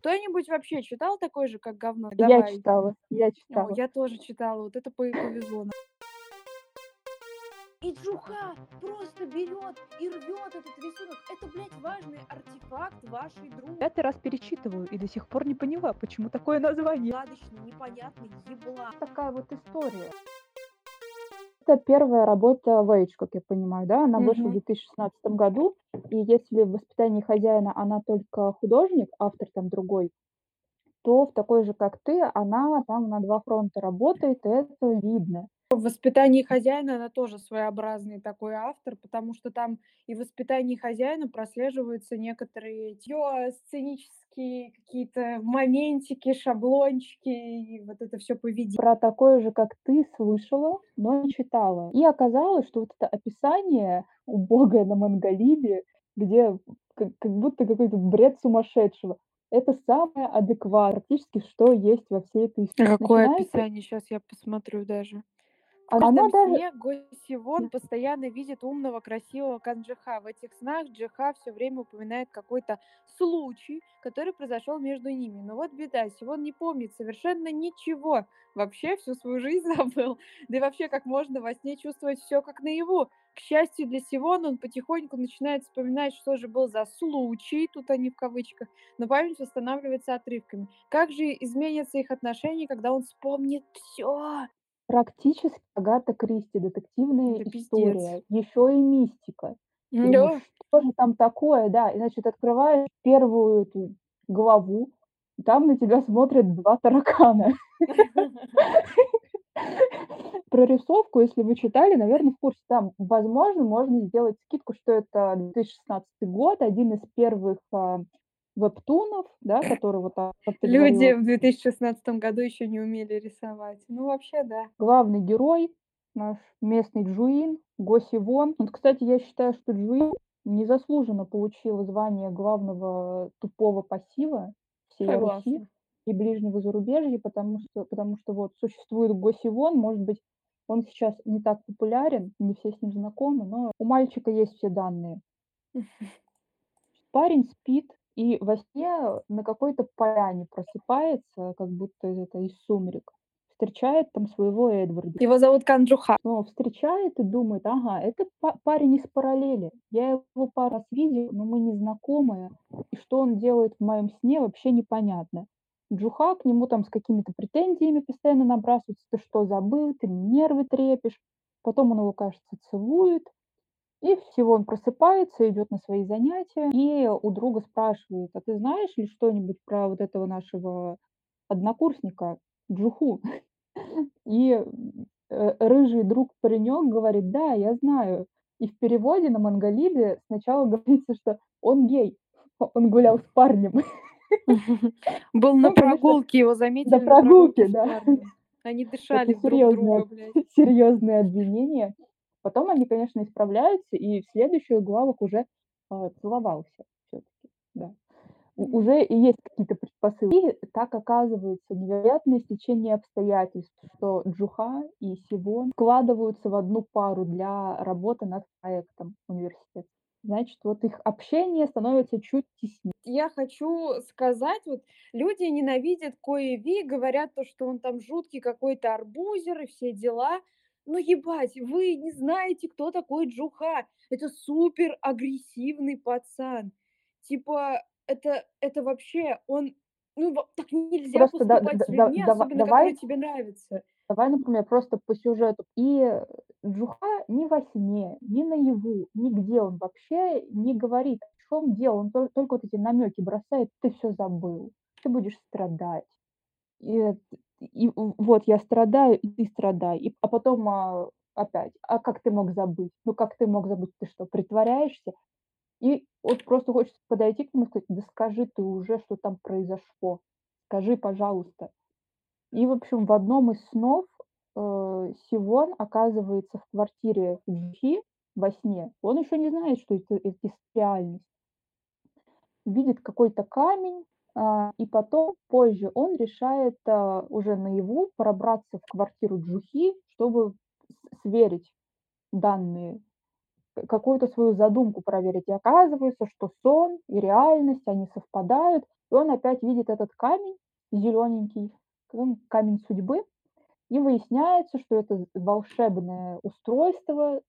Кто-нибудь вообще читал такой же, как говно? Я Давай. читала, я О, читала. я тоже читала. Вот это по- повезло. нам. И Джуха просто берет и рвет этот рисунок. Это, блядь, важный артефакт вашей дружбы. Пятый раз перечитываю и до сих пор не поняла, почему такое название. Загадочный, непонятный еблан. Такая вот история. Это первая работа Вейдж, как я понимаю, да? Она вышла в Мгм. 2016 году. И если в «Воспитании хозяина» она только художник, автор там другой, то в такой же, как ты, она там на два фронта работает, и это видно. В «Воспитании хозяина» она тоже своеобразный такой автор, потому что там и в «Воспитании хозяина» прослеживаются некоторые ее сценические какие-то моментики, шаблончики, и вот это все поведение. Про такое же, как ты, слышала, но не читала. И оказалось, что вот это описание убогое на Монголибе, где как, как будто какой-то бред сумасшедшего, это самое адекватное, практически, что есть во всей этой истории. Какое Начинается- описание? Сейчас я посмотрю даже. В А каждом Оно даже... сне Госивон постоянно видит умного, красивого Канджиха. В этих снах Джиха все время упоминает какой-то случай, который произошел между ними. Но вот беда, Сивон не помнит совершенно ничего. Вообще всю свою жизнь забыл. Да и вообще, как можно во сне чувствовать все как наяву. К счастью для Сивона, он потихоньку начинает вспоминать, что же был за случай, тут они в кавычках, но память восстанавливается отрывками. Как же изменятся их отношения, когда он вспомнит все? Практически Агата Кристи, детективная Да пиздец. история, еще и мистика. Да. думаешь, что же там такое, да, и значит, открываешь первую эту главу, и там на тебя смотрят два таракана. Прорисовку, если вы читали, наверное, в курсе. Там, возможно, можно сделать скидку, что это 2016 год, один из первых а, вебтунов, да, который вот так, ты Люди говорила, в 2016 году еще не умели рисовать. Ну, вообще, да. главный герой, наш местный Джуин, Госи Вон. Вот, кстати, я считаю, что Джуин незаслуженно получил звание главного тупого пассива всей Руси Согласна. и ближнего зарубежья, потому что, потому что вот существует Госи Вон, может быть, он сейчас не так популярен, не все с ним знакомы, но у мальчика есть все данные. Парень спит и во сне на какой-то поляне просыпается, как будто это из сумерек. Встречает там своего Эдварда. Его зовут Канджуха. Но встречает и думает, ага, это па- парень из параллели. Я его пару раз видел, но мы не знакомые. И что он делает в моем сне, вообще непонятно. Джуха к нему там с какими-то претензиями постоянно набрасывается. Ты что, забыл? Ты нервы трепишь. Потом он его, кажется, целует. И всего он просыпается, идет на свои занятия. И у друга спрашивает, а ты знаешь ли что-нибудь про вот этого нашего однокурсника Джуху? И э, рыжий друг паренек говорит, да, я знаю. И в переводе на монголибе сначала говорится, что он гей. Он гулял с парнем. Был на Ну, прогулке, его заметили на прогулке, да. Они дышали друг друга, блядь. серьезное обвинение. Потом они, конечно, исправляются, и в следующих главах уже э, целовался все-таки, да. У-. Уже и есть какие-то предпосылки. И так оказывается невероятное стечение обстоятельств, что Джуха и Сивон вкладываются в одну пару для работы над проектом университета. Значит, вот их общение становится чуть теснее. Я хочу сказать, вот люди ненавидят Коеви, говорят то, что он там жуткий какой-то арбузер и все дела. Но ебать, вы не знаете, кто такой Джуха. Это супер агрессивный пацан. Типа, это, это вообще, он... Ну, так нельзя Просто да- поступать да- с да- людьми, дава- особенно давай которые тебе нравятся. Давай, например, просто по сюжету. И Джуха ни во сне, ни наяву, нигде он вообще не говорит, в чем дело. Он тол- только вот эти намеки бросает, ты все забыл, ты будешь страдать. И, э, и вот я страдаю, и ты страдай. И, а потом а, опять, а как ты мог забыть? Ну как ты мог забыть? Ты что, притворяешься? И вот просто хочется подойти к нему и сказать, да скажи ты уже, что там произошло. Скажи, пожалуйста. И, в общем, в одном из снов э, Сивон оказывается в квартире Джихи во сне. Он еще не знает, что это, это реальность. Видит какой-то камень, а, и потом, позже, он решает а, уже наяву пробраться в квартиру Джухи, чтобы сверить данные какую-то свою задумку проверить. И оказывается, что сон и реальность, они совпадают. И он опять видит этот камень зелененький, камень судьбы, и выясняется, что это волшебное устройство,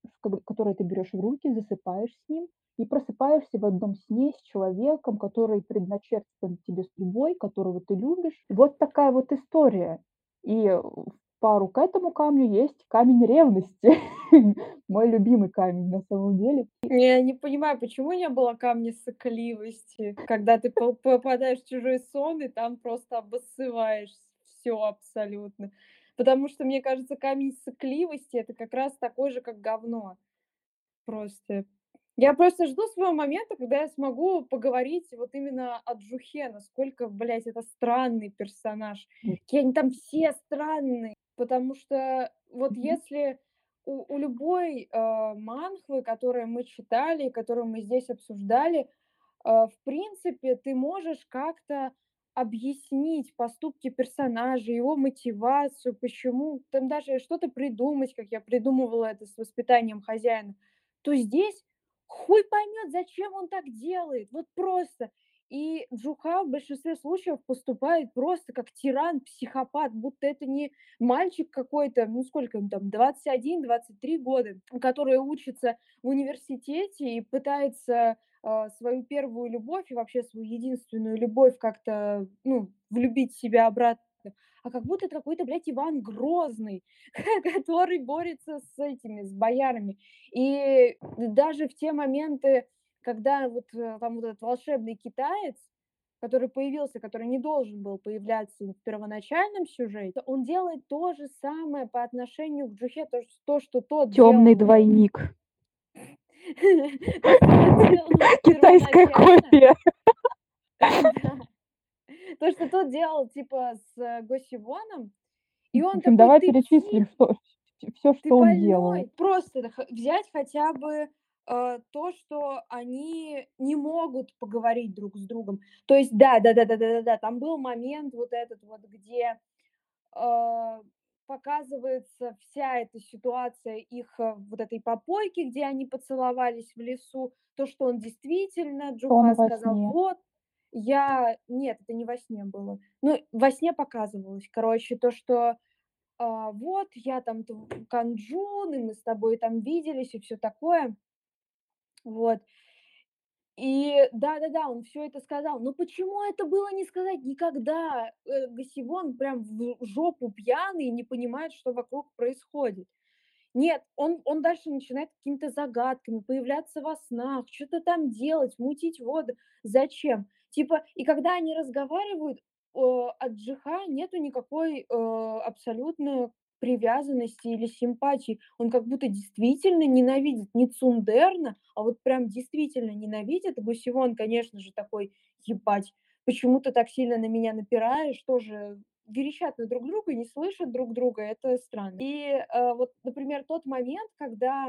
которое ты берешь в руки, засыпаешь с ним, и просыпаешься в одном сне с человеком, который предначертан тебе судьбой, которого ты любишь. Вот такая вот история. И в пару к этому камню есть камень ревности. Мой любимый камень на самом деле. Я не понимаю, почему не было камня сыкливости, когда ты попадаешь в чужой сон и там просто обоссываешь все абсолютно. Потому что, мне кажется, камень сыкливости это как раз такой же, как говно. Просто я просто жду своего момента, когда я смогу поговорить вот именно о Джухе, насколько, блядь, это странный персонаж. Какие они там все странные. Потому что вот Мгм. если у, у любой э, манхвы, которую мы читали, которую мы здесь обсуждали, э, в принципе, ты можешь как-то объяснить поступки персонажа, его мотивацию, почему, там даже что-то придумать, как я придумывала это с воспитанием хозяина, то здесь хуй поймет, зачем он так делает, вот просто. И Джуха в большинстве случаев поступает просто как тиран, психопат, будто это не мальчик какой-то, ну сколько ему там, 21-23 года, который учится в университете и пытается а, свою первую любовь и вообще свою единственную любовь как-то, ну, влюбить в себя обратно, а как будто это какой-то, блядь, Иван Грозный, который борется с этими, с боярами. И даже в те моменты, когда вот э, там вот этот волшебный китаец, который появился, который не должен был появляться в первоначальном сюжете, он делает то же самое по отношению к Джухе, то, то что тот Темный делал, двойник. Китайская копия. То, что тот делал, типа, с э, Госивоном, и он такой, давай перечислим, что все, что он делал. Просто взять хотя бы э, то, что они не могут поговорить друг с другом. То есть, да, да, да, да, да, да, да, там был момент вот этот вот, где э, показывается вся эта ситуация их э, вот этой попойки, где они поцеловались в лесу, то, что он действительно, Джуха сказал, вот, я... Нет, это не во сне было. Ну, во сне показывалось, короче, то, что а, вот, я там Канджун, и мы с тобой там виделись, и все такое. Вот. И да-да-да, он все это сказал. Но почему это было не сказать никогда? Э, Гасивон прям в жопу пьяный и не понимает, что вокруг происходит. Нет, он он дальше начинает какими-то загадками появляться во снах, что то там делать, мутить воду. Зачем? Типа, и когда они разговаривают, э, от Джиха нету никакой, э, абсолютно привязанности или симпатии. Он как будто действительно ненавидит не Цундерна, а вот прям действительно ненавидит. Гусевон, конечно же, такой: "Ебать, почему ты так сильно на меня напираешь?" Тоже верещат на друг друга, не слышат друг друга, это странно. И, э, вот, например, тот момент, когда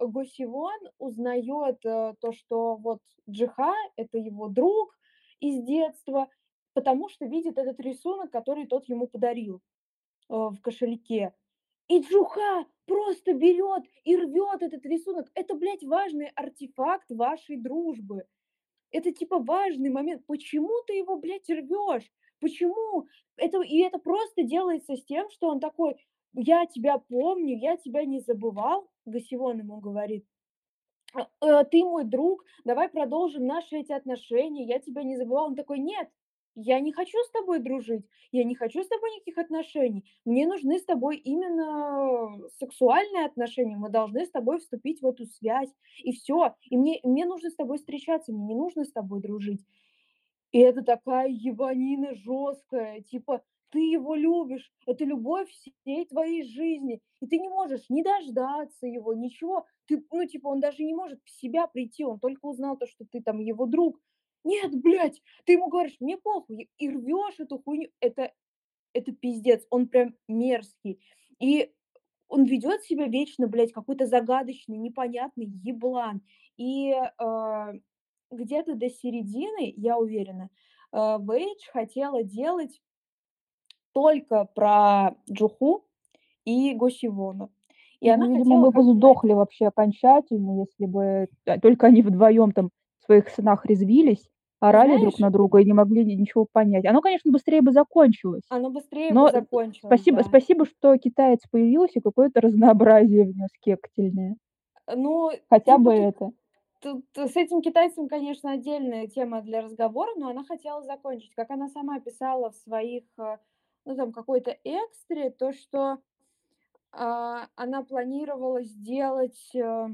Го Сивон узнает, э, то, что вот Джиха- это его друг из детства, потому что видит этот рисунок, который тот ему подарил, в кошельке. И Джуха просто берет и рвет этот рисунок. Это, блядь, важный артефакт вашей дружбы. Это типа важный момент. Почему ты его, блядь, рвешь? Почему? Это, и это просто делается с тем, что он такой, я тебя помню, я тебя не забывал, Гасивон ему говорит, «А, э, ты мой друг, давай продолжим наши эти отношения, я тебя не забывал. Он такой, нет, я не хочу с тобой дружить, я не хочу с тобой никаких отношений, мне нужны с тобой именно сексуальные отношения, мы должны с тобой вступить в эту связь, и все, и мне, мне нужно с тобой встречаться, мне не нужно с тобой дружить. И это такая ебанина жесткая, типа ты его любишь, это любовь всей твоей жизни, и ты не можешь ни дождаться его, ничего. Ты, ну, типа, он даже не может в себя прийти, он только узнал то, что ты там его друг. Нет, блядь, ты ему говоришь, мне похуй, и рвешь эту хуйню. Это, это пиздец, он прям мерзкий. И он ведет себя вечно, блядь, какой-то загадочный, непонятный еблан. И а, где-то до середины, я уверена, Вейдж хотела делать только про Джуху и Госивона. И Ну, она видимо, хотела мы бы сдохли вообще окончательно, если бы, э, только они вдвоем там в своих снах резвились, орали друг Знаешь на друга и не могли ни ничего понять. Оно, конечно, быстрее бы закончилось. Оно быстрее бы Но, э, закончилось, спасибо да. спасибо, что китаец появился, и какое-то разнообразие внес кектильное. Ну, Хотя бы типа тут это. тут с этим китайцем, конечно, отдельная тема для разговора, но она хотела закончить. Как она сама писала в своих, э, ну, там какой-то экстре, то, что, а, она планировала сделать, э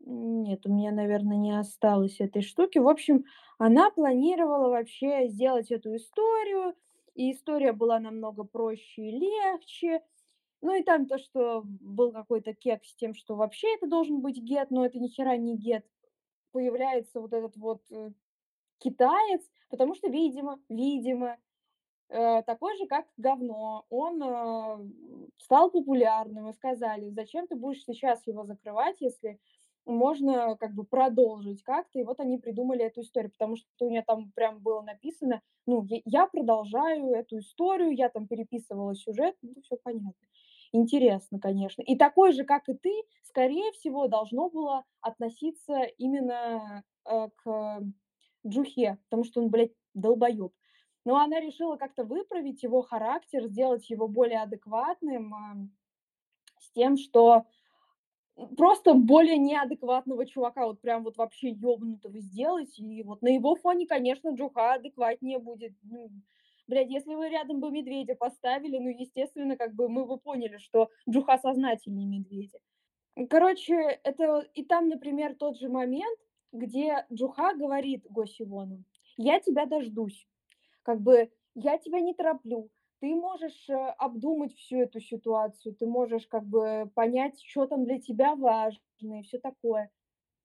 Нет, у меня, наверно, не осталось этой штуки. В общем, она планировала вообще сделать эту историю, и история была намного проще и легче. Ну и там то, что был какой-то кек с тем, что вообще это должен быть гет, но это ни хера не гет. Появляется вот этот вот, э, китаец, потому что, видимо видимо, э, такой же, как говно. Он, э, стал популярным, и сказали: "Зачем ты будешь сейчас его закрывать, если можно как бы продолжить как-то?" И вот они придумали эту историю, потому что у неё там прям было написано, ну: "Я продолжаю эту историю, я там переписывала сюжет". Ну, всё понятно. Интересно, конечно. И такой же, как и ты, скорее всего, должно было относиться именно, э, к Джухе, потому что он, блядь, долбоёб. Но она решила как-то выправить его характер, сделать его более адекватным, ам, с тем, что, просто более неадекватного чувака, вот прям вот вообще ёбнутого сделать. И вот на его фоне, конечно, Джуха адекватнее будет. Ну, блядь, если вы рядом бы медведя поставили, ну, естественно, как бы мы бы поняли, что Джуха сознательнее медведя. Короче, это и там, например, тот же момент, где Джуха говорит Го Сивону: "Я тебя дождусь. Как бы я тебя не тороплю. Ты можешь, э, обдумать всю эту ситуацию, ты можешь как бы понять, чё там для тебя важно и всё такое".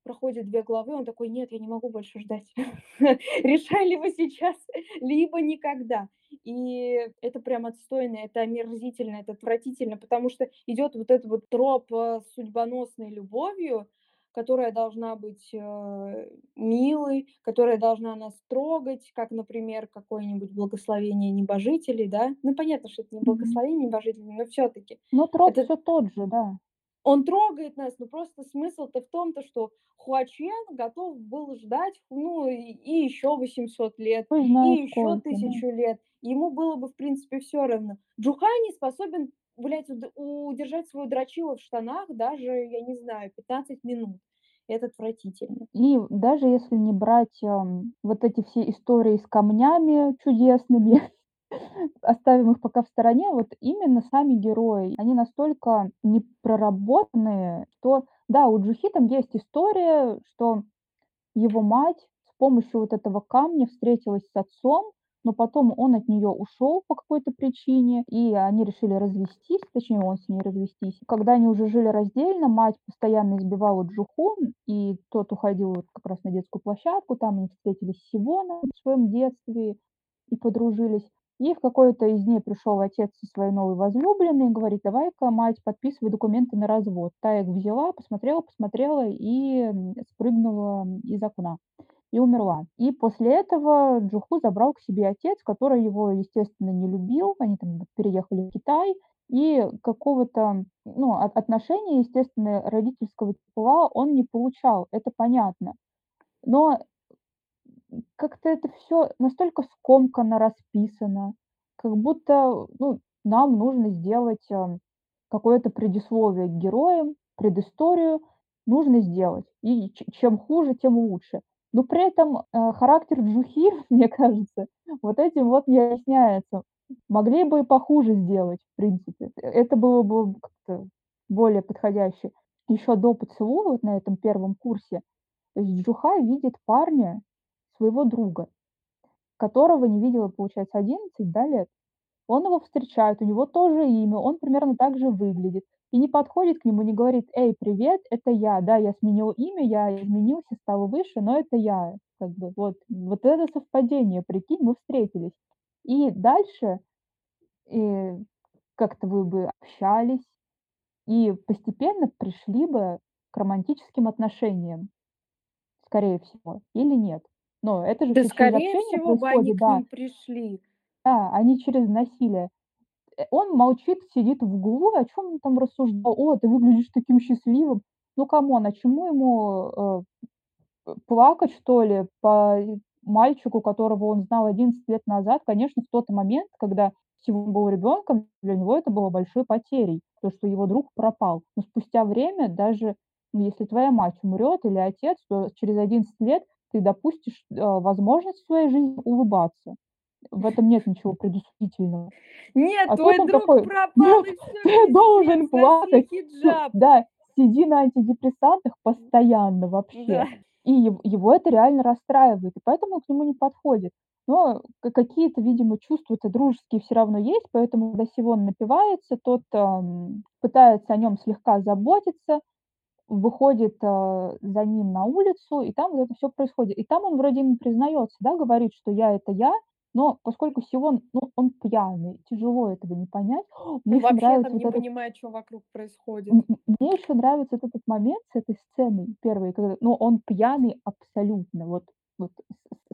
Проходит 2 главы, он такой: "Нет, я не могу больше ждать. Решай либо сейчас, либо никогда". И это прям отстойно, это омерзительно, это отвратительно, потому что идёт вот этот вот троп, э, с судьбоносной любовью, которая должна быть, э, милой, которая должна нас трогать, как, например, какое-нибудь "Благословение небожителей", да. Ну, понятно, что это не. "Благословение небожителей", но всё-таки. Но троп Это всё тот же, да. Он трогает нас, но просто смысл-то в том, то что Хуачен готов был ждать, ну, и и ещё 800 лет, Хуй и ещё сколько, да. 1000 лет. Ему было бы, в принципе, всё равно. Джуха не способен, блядь, уд удержать свое дрочило в штанах даже, я не знаю, 15 минут. Это отвратительно. И даже если не брать, ам, вот эти все истории с камнями чудесными, оставим их пока в стороне, вот именно сами герои, они настолько непроработанные, что да, у Джухи там есть история, что его мать с помощью вот этого камня встретилась с отцом, но потом он от неё ушёл по какой-то причине, и они решили развестись, точнее, он с ней развестись. Когда они уже жили раздельно, мать постоянно избивала Джуху, и тот уходил вот как раз на детскую площадку, там они встретились с Сивоном в своём детстве и подружились. И в какой-то из дней пришёл отец со своей новой возлюбленной и говорит: "Давай-ка, мать, подписывай документы на развод". Та их взяла, посмотрела посмотрела и, спрыгнула из окна и умерла. И после этого Джуху забрал к себе отец, который его, естественно, не любил. Они там переехали в Китай, и какого-то, ну, от отношения, естественно, родительского тепла он не получал, это понятно. Но как-то это всё настолько скомканно расписано, как будто, ну, нам нужно сделать, ам, какое-то предисловие к героям, предысторию нужно сделать. И чем хуже, тем лучше. Но при этом, э, характер Джухи, мне кажется, вот этим вот не объясняется. Могли бы и похуже сделать, в принципе. Это было бы как-то более подходяще. Ещё до поцелуя, вот на этом 1 курсе, то есть Джуха видит парня, своего друга, которого не видела, получается, 11, да, лет. Он его встречает, у него тоже имя, он примерно так же выглядит. И не подходит к нему, не говорит: "Эй, привет, это я. Да, я сменил имя, я изменился, стал выше, но это я". Как бы вот. Вот это совпадение, прикинь, мы встретились. И дальше, э, как-то вы бы общались и постепенно пришли бы к романтическим отношениям, скорее всего, или нет? Но это же Да, скорее всего бы они происходит, к да. ним пришли. Да, не через насилие. Э, он молчит, сидит в углу, о чём он там рассуждал: "О, ты выглядишь таким счастливым". Ну, come on, а чему ему, э, плакать, что ли, по мальчику, которого он знал 11 лет назад? Конечно, в тот момент, когда Симон был ребенком, для него это было большой потерей, то, что его друг пропал. Но спустя время, даже, ну, если твоя мать умрет или отец, то через 11 лет ты допустишь, э, возможность в своей жизни улыбаться. В этом нет ничего предосудительного. Нет, А твой друг такой: пропал, "Нет, и ты должен плакать". Хиджаб. да, сиди на антидепрессантах постоянно вообще. Да. И его это реально расстраивает, и поэтому к нему не подходит. Но ка какие-то, видимо, чувства-то дружеские всё равно есть, поэтому, когда Сивон напивается, тот, ам, пытается о нём слегка заботиться, выходит, э, за ним на улицу, и там вот это всё происходит. И там он вроде ему признается, да, говорит, что "я- это я", но поскольку Сивон, ну, он пьяный, тяжело этого не понять. Мне вообще нравится там вот не этот понимает, чё вокруг происходит. м мне ещё нравится вот этот момент с этой сценой первой, когда, ну, он пьяный абсолютно, вот вот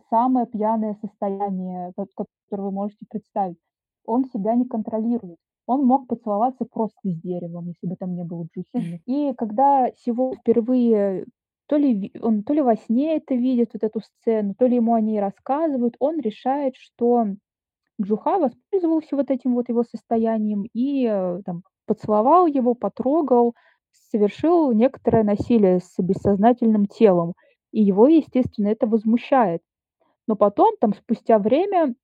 самое пьяное состояние, которое вы можете представить. Он себя не контролирует. Он мог поцеловаться просто с деревом, если бы там не было Джухи. И когда Сивон впервые то ли он то ли во сне это видит, вот эту сцену, то ли ему о ней рассказывают, он решает, что Джуха воспользовался вот этим вот его состоянием и, э, там поцеловал его, потрогал, совершил некоторое насилие с бессознательным телом. И его, естественно, это возмущает. Но потом, там спустя время,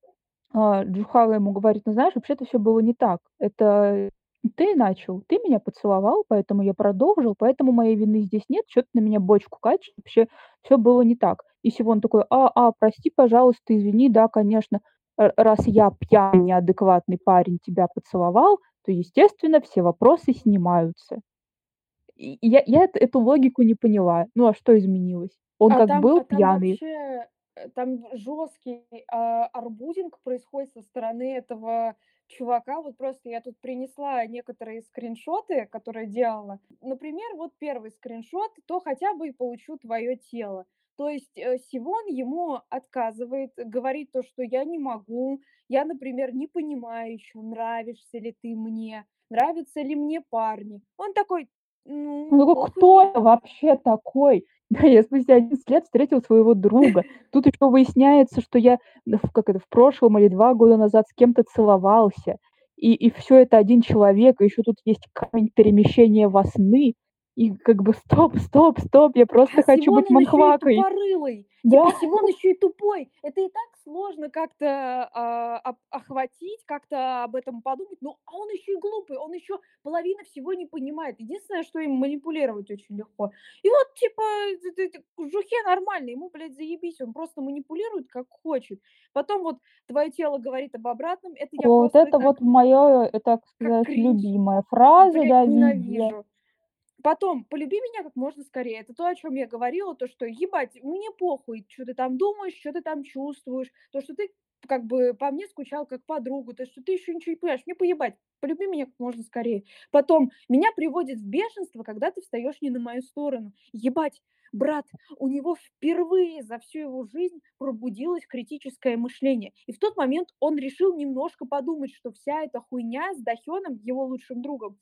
а, Джухара ему говорит: "Ну, знаешь, вообще-то всё было не так. Это ты начал, ты меня поцеловал, поэтому я продолжил, поэтому моей вины здесь нет. Чё ты на меня бочку катишь? Вообще всё было не так". И Сивон такой: "А, а, прости, пожалуйста, извини, да, конечно. Раз я пьяный, неадекватный парень тебя поцеловал, то, естественно, все вопросы снимаются". И я я эт эту логику не поняла. Ну, а что изменилось? Он А как там был а там пьяный вообще, э, там жёсткий, а, арбузинг происходит со стороны этого чувака. Вот просто я тут принесла некоторые скриншоты, которые делала. Например, вот 1 скриншот: "То хотя бы и получу твоё тело". То есть, э, Сивон ему отказывает, говорит то, что "я не могу, я, например, не понимаю ещё, нравишься ли ты мне, нравятся ли мне парни". Он такой: "Ну, Ну, кто мне". это вообще такой? Да, я спустя 11 лет встретил своего друга. Тут ещё выясняется, что я, как это, в прошлом или 2 года назад с кем-то целовался. И и всё это один человек, и ещё тут есть камень перемещения во сны. И как бы стоп, стоп, стоп, я А просто хочу Сивон, быть манхвакой. тупорылый. Да. Типа Сивон ещё и тупой. Это и так сложно как-то, а, об охватить, как-то об этом подумать. Ну, а он ещё и глупый, он ещё половины всего не понимает. Единственное, что им манипулировать очень легко. И вот, типа, Джухе нормально, ему, блядь, заебись, он просто манипулирует как хочет. Потом вот твоё тело говорит об обратном. Это я Вот это как вот моё, э, так сказать, любимая фраза, Блядь, да, ненавижу. Потом "полюби меня как можно скорее". Это то, о чём я говорила, то, что ебать, мне похуй, чё ты там думаешь, чё ты там чувствуешь. То, что ты как бы по мне скучал как по другу, то, что ты ещё ничего не понимаешь, мне поебать. Полюби меня как можно скорее. Потом меня приводит в бешенство, когда ты встаёшь не на мою сторону. Ебать, брат, у него впервые за всю его жизнь пробудилось критическое мышление. И в тот момент он решил немножко подумать, что вся эта хуйня с Дохёном, его лучшим другом,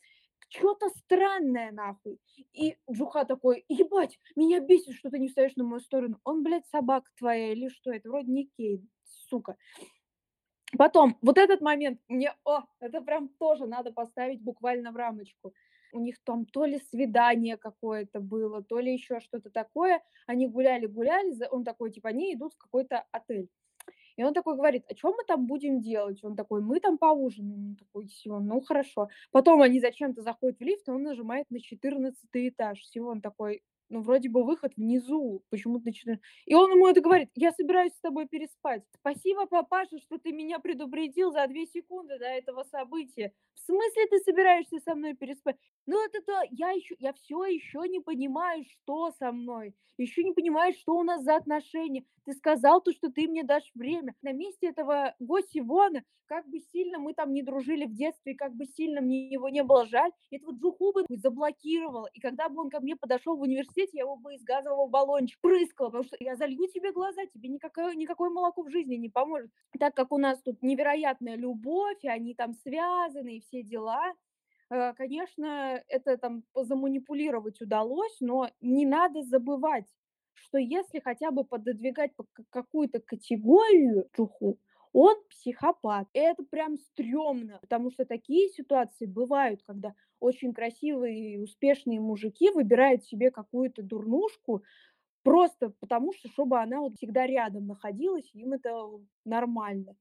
чё-то странное нахуй. И Джуха такой: "Ебать, меня бесит, что ты не встаёшь на мою сторону". Он, блядь, собака твоя или что? Это вроде не Кейн, сука. Потом вот этот момент мне, о, это прям тоже надо поставить буквально в рамочку. У них там то ли свидание какое-то было, то ли ещё что-то такое. Они гуляли-гуляли, он такой, типа, они идут в какой-то отель. И он такой говорит: "А чё мы там будем делать?" Он такой: "Мы там поужинаем". Он такой: "Сивон, ну хорошо". Потом они зачем-то заходят в лифт, и он нажимает на 14 этаж. Сивон такой: "Ну, вроде бы выход внизу, почему ты на четыр" И он ему это говорит: "Я собираюсь с тобой переспать". Спасибо, папаша, что ты меня предупредил за 2 секунды до этого события. В смысле ты собираешься со мной переспать? Ну, вот это я ещё я всё ещё не понимаю, что со мной. Ещё не понимаю, что у нас за отношения. Ты сказал то, что ты мне дашь время. На месте этого Го Сивона, как бы сильно мы там не дружили в детстве, как бы сильно мне его не было жаль, этого Джуху бы заблокировала. И когда бы он ко мне подошёл в университет, хотеть, я его бы из газового баллончика прыскала, потому что я залью тебе глаза, тебе никакое, никакое молоко в жизни не поможет. Так как у нас тут невероятная любовь, и они там связаны, и все дела, э, конечно, это там заманипулировать удалось, но не надо забывать, что если хотя бы пододвигать по какую-то категорию Джуху, он психопат. Это прям стрёмно, потому что такие ситуации бывают, когда очень красивые и успешные мужики выбирают себе какую-то дурнушку просто потому, что чтобы она вот всегда рядом находилась, им это нормально.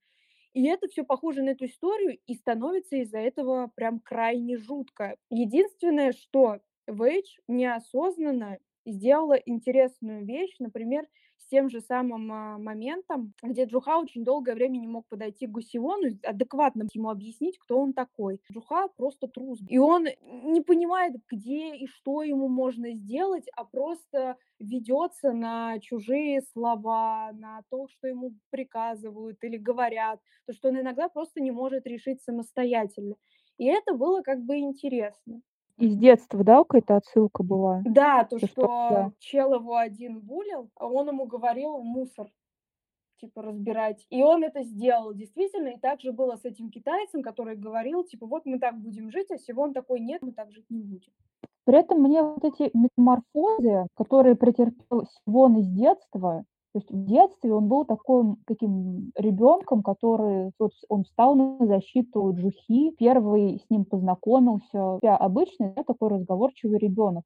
И это все похоже на эту историю, и становится из-за этого прям крайне жутко. Единственное, что Вейдж неосознанно сделала интересную вещь, например, с тем же самым а, моментом, где Джуха очень долгое время не мог подойти к Гусиону, адекватно ему объяснить, кто он такой. Джуха просто трус. И он не понимает, где и что ему можно сделать, а просто ведется на чужие слова, на то, что ему приказывают или говорят, то, что он иногда просто не может решить самостоятельно. И это было как бы интересно. Из детства, да, какая-то отсылка была? Да, то, То, что да. чел его один булил, а он ему говорил мусор, типа, разбирать. И он это сделал действительно. И так же было с этим китайцем, который говорил, типа, вот мы так будем жить, а Сивон такой, нет, мы так жить не будем. При этом мне вот эти метаморфозы, которые претерпел Сивон из детства, то есть в детстве он был таким таким ребенком, который вот он встал на защиту Джухи, первый с ним познакомился. Я обычный, да, такой разговорчивый ребенок.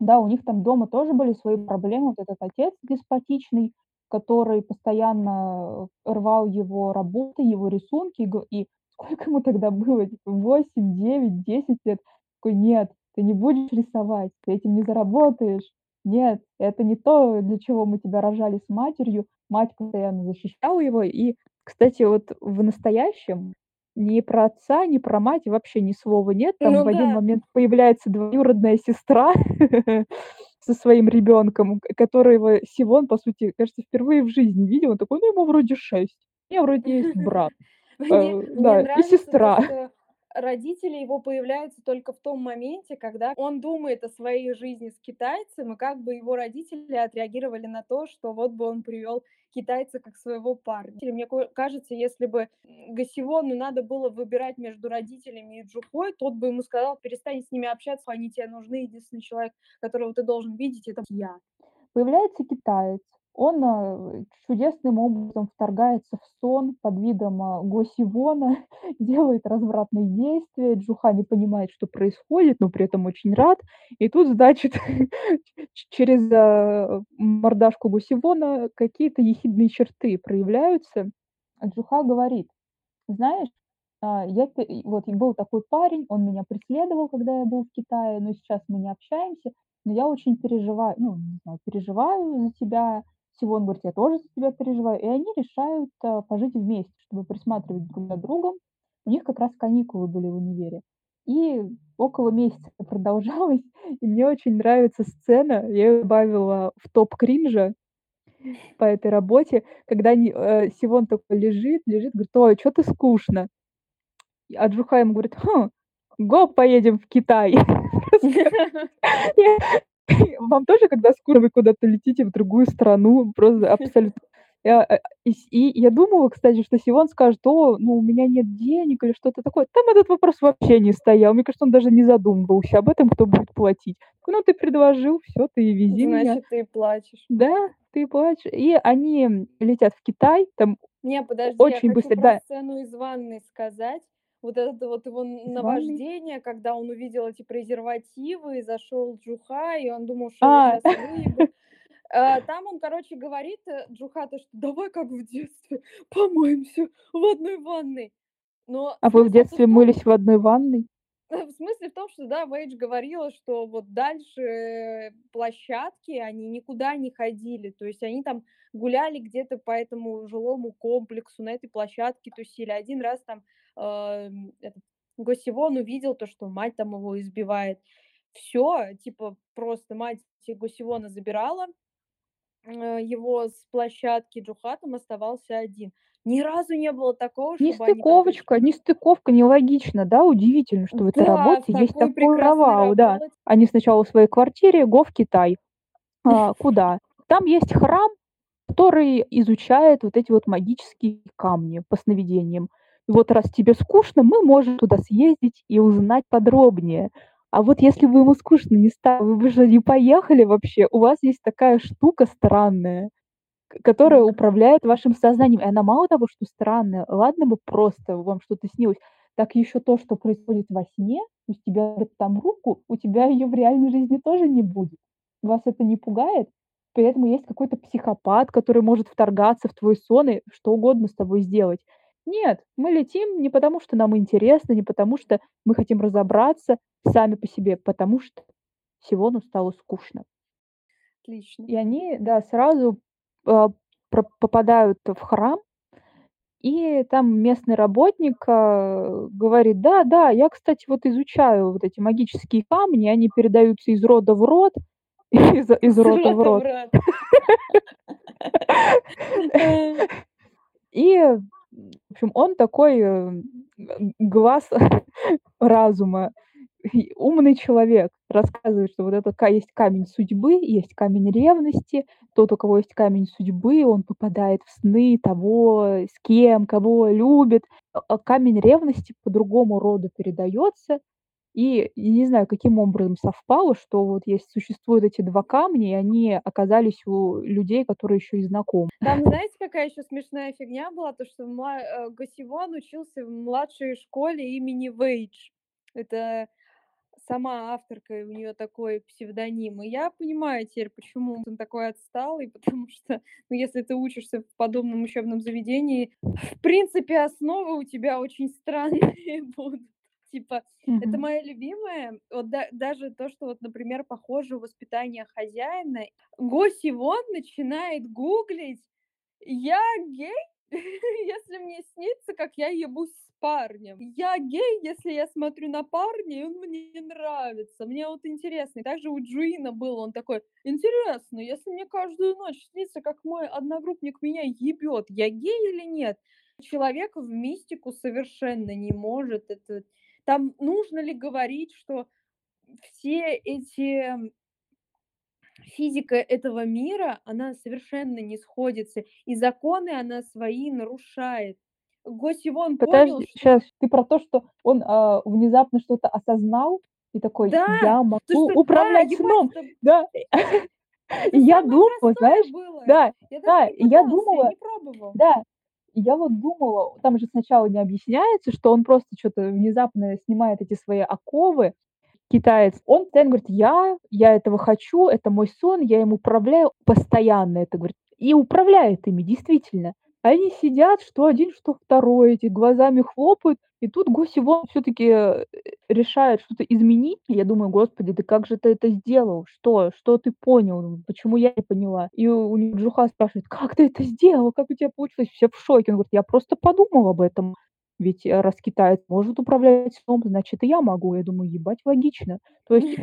Да, у них там дома тоже были свои проблемы. Вот этот отец деспотичный, который постоянно рвал его работы, его рисунки, и, сколько ему тогда было, типа 8, 9, 10 лет. Такой, нет, ты не будешь рисовать, ты этим не заработаешь. Нет, это не то, для чего мы тебя рожали с матерью. Мать постоянно защищала его. И, кстати, вот в настоящем ни про отца, ни про мать вообще ни слова нет. Там Ну в один да. момент появляется двоюродная сестра со своим ребенком, которого Сивон, по сути, кажется, впервые в жизни видел. Он такой, ну, ему вроде шесть. У меня вроде есть брат. Мне, Э, мне Да, и сестра. Родители его появляются только в том моменте, когда он думает о своей жизни с китайцем, и как бы его родители отреагировали на то, что вот бы он привел китайца как своего парня. Мне кажется, если бы Гасивону надо было выбирать между родителями и Джухой, тот бы ему сказал, перестань с ними общаться, они тебе нужны, единственный человек, которого ты должен видеть, это я. Появляется китаец. Он э, чудесным образом вторгается в сон под видом а, Госивона, делает развратные действия. Джуха не понимает, что происходит, но при этом очень рад. И тут, значит, через а, мордашку Гусивона какие-то ехидные черты проявляются. Джуха говорит, знаешь, а, я вот был такой парень, он меня преследовал, когда я был в Китае, но сейчас мы не общаемся, но я очень переживаю, ну, не знаю, переживаю за тебя. Сивон говорит, я тоже за тебя переживаю. И они решают а, пожить вместе, чтобы присматривать друг за другом. У них как раз каникулы были в универе. И около месяца продолжалось, и мне очень нравится сцена, я ее добавила в топ кринжа по этой работе, когда э, Сивон такой лежит, лежит, говорит, ой, что ты скучно. А Джуха ему говорит, хм, го, поедем в Китай. Вам тоже, когда скоро вы куда-то летите в другую страну, просто абсолютно. Я, э, И, и я думала, кстати, что Сивон скажет, о, ну у меня нет денег или что-то такое. Там этот вопрос вообще не стоял. Мне кажется, он даже не задумывался об этом, кто будет платить. Ну, ты предложил, все, ты и вези меня. Значит, ты плачешь. Да, ты плачешь. И они летят в Китай, там Не, подожди, я очень хочу быстро, да, сцену из ванной сказать. Вот это вот его наваждение, когда он увидел эти презервативы, и зашел Джуха, и он думал, что А, сейчас выебут. А, Там он, короче, говорит э, Джуха, то, что давай как в детстве, помоемся в одной ванной. Но а вы в детстве мылись в одной ванной? в смысле в том, что, да, Вейдж говорила, что вот дальше э, площадки, они никуда не ходили, то есть они там гуляли где-то по этому жилому комплексу, на этой площадке тусили. Один раз там эм, этот увидел то, что мать там его избивает. Все, типа, просто мать Госивона забирала э, его с площадки, Джуха там оставался один. Ни разу не было такого, чтобы они. Нестыковочка, нестыковка, нелогично, да? Удивительно, что в этой работе есть такой провал, да. Они сначала в своей квартире, го в Китай. А, куда? Там есть храм, который изучает вот эти вот магические камни по сновидениям. И вот раз тебе скучно, мы можем туда съездить и узнать подробнее. А вот если бы ему скучно не стало, вы бы же не поехали вообще. У вас есть такая штука странная, к которая управляет вашим сознанием. И она мало того, что странная, ладно бы просто вам что-то снилось, так еще то, что происходит во сне, то есть тебя там руку, у тебя ее в реальной жизни тоже не будет. Вас это не пугает? Поэтому есть какой-то психопат, который может вторгаться в твой сон и что угодно с тобой сделать. Нет, мы летим не потому, что нам интересно, не потому, что мы хотим разобраться сами по себе, потому что Сивону стало скучно. Отлично. И они, да, сразу, а, попадают в храм, и там местный работник, а, говорит: "Да-да, я, кстати, вот изучаю вот эти магические камни, они передаются из рода в род, из из рота в рота в род". рот. И, в общем, он такой, э, глаз разума, умный человек. Рассказывает, что вот это есть камень судьбы, есть камень ревности. Тот, у кого есть камень судьбы, он попадает в сны того, с кем, кого любит. А камень ревности по другому роду передается. И я не знаю, каким образом совпало, что вот есть существуют эти 2 камня, и они оказались у людей, которые еще и знакомы. Там знаете, какая еще смешная фигня была? То, что э, Госивон учился в младшей школе имени Вейдж. Это сама авторка, и у нее такой псевдоним. И я понимаю теперь, почему он такой отсталый, потому что, ну, если ты учишься в подобном учебном заведении, в принципе, основы у тебя очень странные будут. Типа, это Мгм. моя любимая. Вот да даже то, что вот, например, похоже "Воспитание хозяина". Го-Сивон начинает гуглить: "Я гей, если мне снится, как я ебусь парнем. Я гей, если я смотрю на парня, и он мне не нравится. Мне вот интересно". И также у Джуина было. Он такой: "Интересно, если мне каждую ночь снится, как мой одногруппник меня ебет, я гей или нет?" Человек в мистику совершенно не может. Это там нужно ли говорить, что все эти физика этого мира, она совершенно не сходится, и законы она свои нарушает. Го-Сивон понял, Подожди, что щас, ты про то, что он, а, внезапно что-то осознал и такой: Да! "Я могу То, что да, управлять ебать, сном!" это Да. И я думала, знаешь, было. да, Я да, я думала, да, я вот думала, там же сначала не объясняется, что он просто чё-то внезапно снимает эти свои оковы, китаец. Он постоянно говорит: "Я я этого хочу, это мой сон, я им управляю". Постоянно это говорит. И управляет ими, действительно. Они сидят, что один, что второй, эти глазами хлопают, и тут Го-Сивон всё-таки, э, решает что-то изменить. Я думаю: "Господи, да как же ты это сделал? Что что ты понял? Почему я не поняла?" И у Джуха спрашивает: "Как ты это сделал? Как у тебя получилось?" Все в шоке. Он говорит: "Я просто подумал об этом. Ведь, э, раз китаец может управлять сном, значит, и я могу". Я думаю: "Ебать, логично". То есть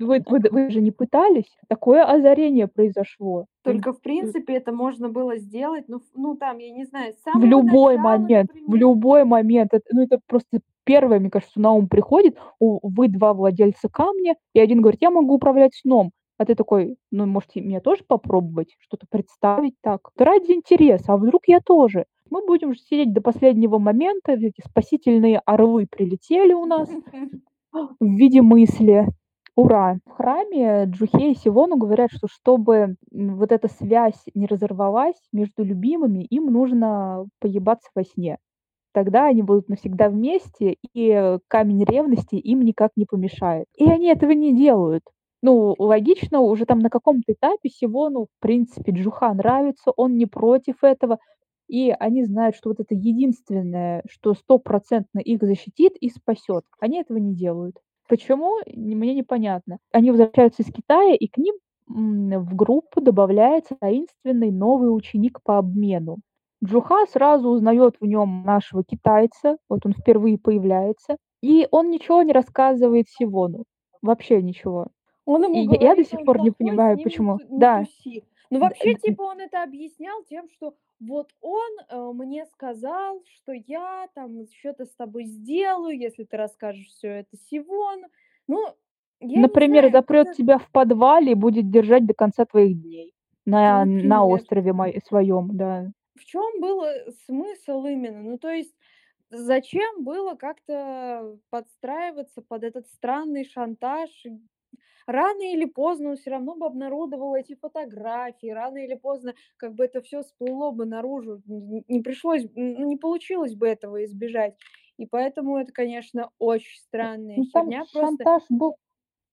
вы вы вы же не пытались? Такое озарение произошло. Только, в э принципе, это можно было сделать, ну, ну, там, я не знаю, с В любой начала, момент, в например. любой момент. Это, ну, это просто первое, мне кажется, на ум приходит. У вы 2 владельца камня, и один говорит: "Я могу управлять сном". А ты такой: "Ну, может, и мне тоже попробовать, что-то представить так?" Ради интереса, а вдруг я тоже? Мы будем сидеть до последнего момента, эти спасительные орлы прилетели у нас в виде мысли. Ура! В храме Джухе и Сивону говорят, что чтобы, вот эта связь не разорвалась между любимыми, им нужно поебаться во сне. Тогда они будут навсегда вместе, и камень ревности им никак не помешает. И они этого не делают. Ну, логично, уже там на каком-то этапе Сивону, в принципе, Джуха нравится, он не против этого. И они знают, что вот это единственное, что стопроцентно их защитит и спасет. Они этого не делают. Почему? Мне непонятно. Они возвращаются из Китая, и к ним, в группу добавляется таинственный новый ученик по обмену. Джуха сразу узнает в нем нашего китайца, вот он впервые появляется, и он ничего не рассказывает Сивону. Вообще ничего. Он И ему я я до говорит: сих "Он пор не понимаю, почему. не Да. туси". Ну, вообще, типа, он это объяснял тем, что вот он, э, мне сказал, что я там чё-то с тобой сделаю, если ты расскажешь всё это Сивону. Ну Я не Например, знаю, запрёт как-то тебя в подвале и будет держать до конца твоих дней на на острове мо своём, да. В чём был, э, смысл именно? Ну, то есть зачем было как-то подстраиваться под этот странный шантаж? Рано или поздно он всё равно бы обнародовал эти фотографии, рано или поздно как бы это всё всплыло бы наружу, не пришлось, ну, не получилось бы этого избежать. И поэтому это, конечно, очень странная Ну, херня. Просто шантаж был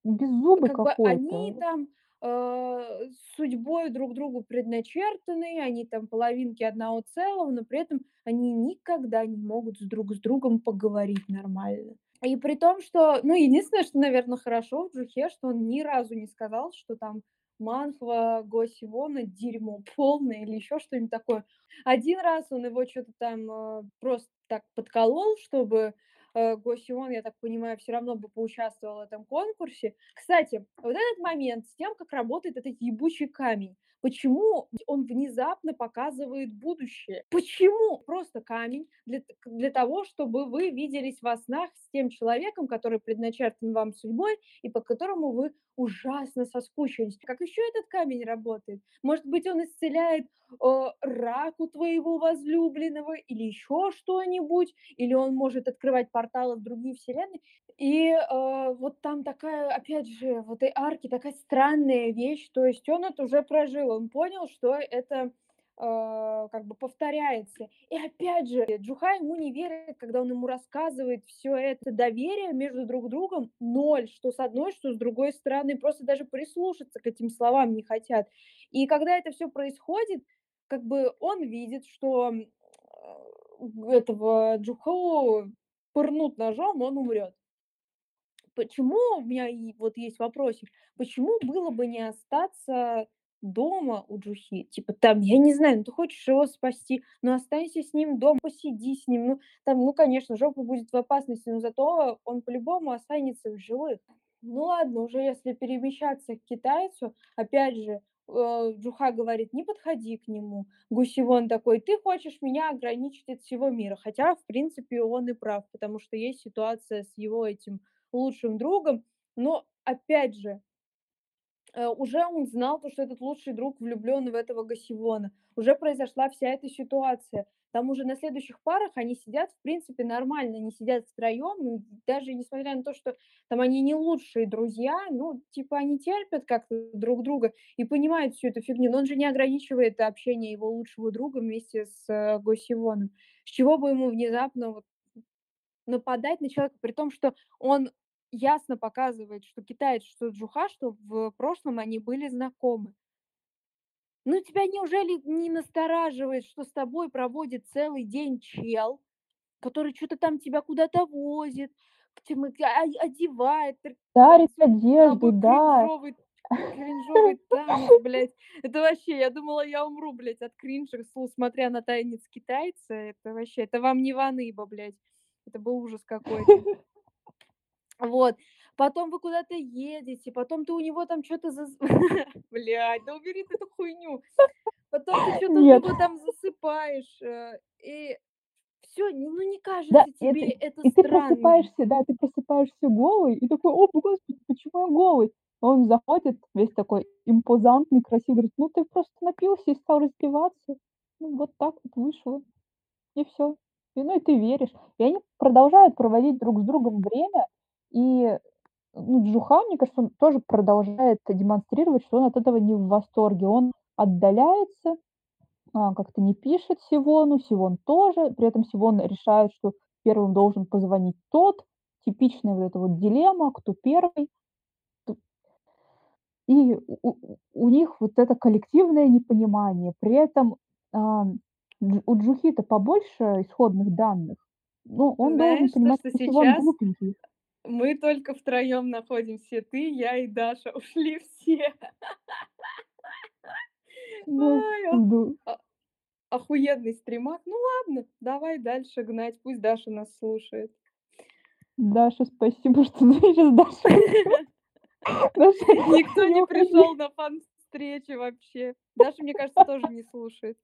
беззубый как бы они какой-то. там, э, судьбой друг другу предначертаны, они там половинки одного целого, но при этом они никогда не могут друг с другом поговорить нормально. И при том, что, ну, единственное, что, наверно, хорошо в Джухе, что он ни разу не сказал, что там Манхва Го Сивона дерьмо полное или ещё что-нибудь такое. Один раз он его чё-то там, э, просто так подколол, чтобы, э, Го Сивон, я так понимаю, всё равно бы поучаствовал в этом конкурсе. Кстати, вот этот момент с тем, как работает этот ебучий камень. Почему он внезапно показывает будущее? Почему? Просто камень для для того, чтобы вы виделись во снах с тем человеком, который предначертан вам судьбой и по которому вы ужасно соскучились. Как ещё этот камень работает? Может быть, он исцеляет, э, рак у твоего возлюбленного или ещё что-нибудь? Или он может открывать порталы в другие вселенные? И, э, вот там такая, опять же, в этой арке такая странная вещь. То есть он это уже прожил, он понял, что это, э, как бы повторяется. И опять же, Джуха ему не верит, когда он ему рассказывает всё это. Доверия между друг другом 0, что с одной, что с другой стороны. Просто даже прислушаться к этим словам не хотят. И когда это всё происходит, как бы он видит, что, э, этого Джуху пырнут ножом, он умрёт. Почему, у меня вот есть вопросик, почему было бы не остаться дома у Джухи? Типа там, я не знаю, ну, ты хочешь его спасти, ну, останься с ним дома, посиди с ним. Ну, там, ну, конечно, жопа будет в опасности, но зато он по-любому останется в живых. Ну, ладно, уже если перемещаться к китайцу, опять же, э, Джуха говорит: "Не подходи к нему". Го Сивон такой: "Ты хочешь меня ограничить от всего мира". Хотя, в принципе, он и прав, потому что есть ситуация с его этим лучшим другом. Но опять же уже он знал то, что этот лучший друг влюблён в этого Го Сивона. Уже произошла вся эта ситуация. Там уже на следующих парах они сидят, в принципе, нормально. Они сидят втроём, и даже несмотря на то, что там они не лучшие друзья, ну, типа, они терпят как-то друг друга и понимают всю эту фигню. Но он же не ограничивает общение его лучшего друга вместе с, э, Го Сивоном. С чего бы ему внезапно вот нападать на человека, при том, что он ясно показывает, что китаец, что Джуха, что в прошлом они были знакомы. Ну, тебя неужели не настораживает, что с тобой проводит целый день чел, который чё-то там тебя куда-то возит, а одевает, Дарит одежду, да. кринжовый кринжовый танец, блядь. Это вообще, я думала, я умру, блядь, от кринжа, смотря на танец китайца. Это вообще, это вам не Ваныба, блядь. Это был ужас какой-то. Вот. Потом вы куда-то едете, потом ты у него там чё-то заз Блядь, да убери ты эту хуйню. Потом ты чё-то у него там засыпаешь, э, и всё, ну, не Да, кажется и это тебе это и ты просыпаешься, да, ты просыпаешься голый и такой: "О, господи, почему я голый?" Он заходит весь такой импозантный, красивый, говорит: "Ну, ты просто напился и стал раздеваться. Ну, вот так вот вышло". И всё. И, ну, и ты веришь. И они продолжают проводить друг с другом время. И, ну, Джуха, мне кажется, он тоже продолжает демонстрировать, что он от этого не в восторге. Он отдаляется, а, как-то не пишет Сивону, Сивон тоже. При этом Сивон решает, что первым должен позвонить тот. Типичная вот эта вот дилемма: кто первый. И у у них вот это коллективное непонимание. При этом, Дж у Джухи-то побольше исходных данных. Ну, он должен Знаешь, то, понимать, что что Сивон сейчас глупенький. Мы только втроём находимся: ты, я и Даша. Ушли все. Ну, Ай, а жду. а охуенный стримак. Ну ладно, давай дальше гнать, пусть Даша нас слушает. Даша, спасибо, что ты сейчас Даша Никто не уходи. пришёл на фан-встречи вообще. Даша, мне кажется, тоже не слушает.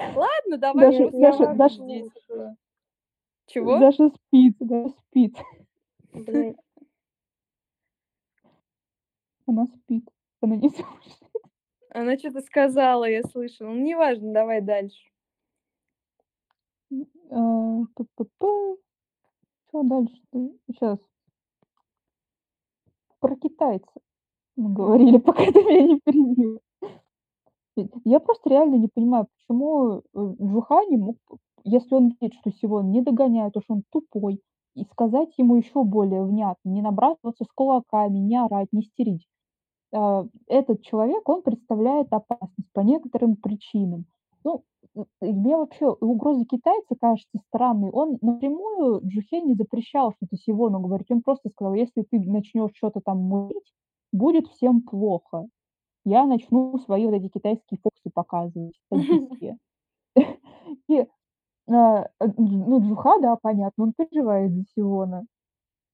Ладно, давай Даша Даша Даша. Чего? Даша спит, Даша спит. Блядь. Она спит. Она не слушает. Она чё-то сказала, я слышала. Ну, неважно, давай дальше. А. Чё дальше-то? Щас. Про китайца мы говорили, пока ты меня не перебила. Й я просто реально не понимаю, почему, э, Джуха не мог, если он видит, что Сивон не догоняет, то, что он тупой, и сказать ему ещё более внятно, не набрасываться с кулаками, не орать, не истерить. А, этот человек, он представляет опасность по некоторым причинам. Ну, мне вообще угроза китайца кажется странной. Он напрямую Джухе не запрещал что-то Сивону говорить. Он просто сказал: "Если ты начнёшь чё-то там мутить, будет всем плохо. Я начну свои вот эти китайские фокусы показывать, садистские". И, а, дж ну, Джуха, да, понятно, он переживает за Сивона.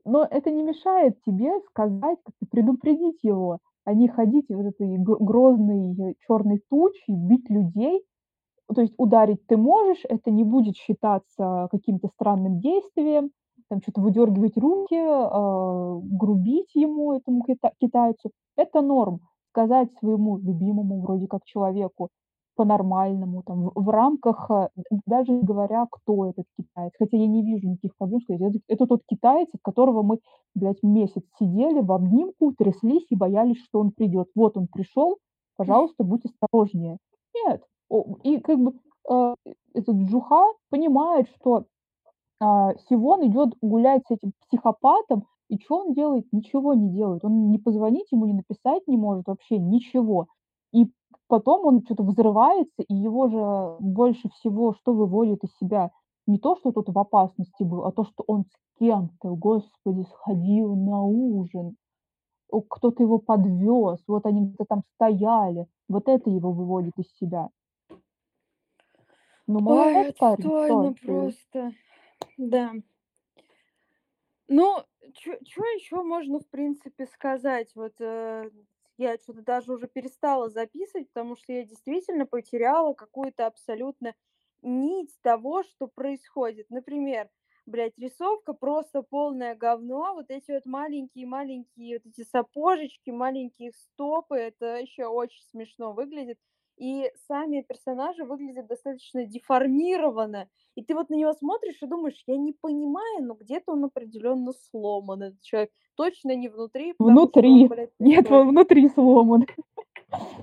Но это не мешает тебе сказать, как-то предупредить его, а не ходить вот этой гр грозной чёрной тучей, бить людей. То есть ударить ты можешь, это не будет считаться каким-то странным действием, там чё-то выдёргивать руки, а, грубить ему, этому кита китайцу- это норм. Сказать своему любимому вроде как человеку по-нормальному, там, в рамках, д даже не говоря, кто этот китаец. Хотя я не вижу никаких проблем сказать: "Это это тот китаец, от которого мы, блядь, месяц сидели в обнимку, тряслись и боялись, что он придёт. Вот он пришёл, пожалуйста, будь осторожнее". Нет, и как бы, а, этот Джуха понимает, что, а, Сивон идёт гулять с этим психопатом, и чё он делает? Ничего не делает. Он ни позвонить ему, ни написать не может, вообще ничего. И потом он чё-то взрывается, и его же больше всего что выводит из себя? Не то, что тот в опасности был, а то, что он с кем-то, господи, сходил на ужин. Кто-то его подвёз, вот они где-то там стояли. Вот это его выводит из себя. Ну, Ой, молодец парень, что отстойно просто. Да. Ну, чё ещё можно, в принципе, сказать? Вот, э, я чё-то даже уже перестала записывать, потому что я действительно потеряла какую-то абсолютно нить того, что происходит. Например, блядь, рисовка просто полное говно. Вот эти вот маленькие-маленькие вот эти сапожечки, маленькие стопы- это ещё очень смешно выглядит. И сами персонажи выглядят достаточно деформированно. И ты вот на него смотришь и думаешь: "Я не понимаю, но где-то он определённо сломан, этот человек. Точно не внутри, что он, Внутри. блядь, Нет, пустой". он внутри сломан.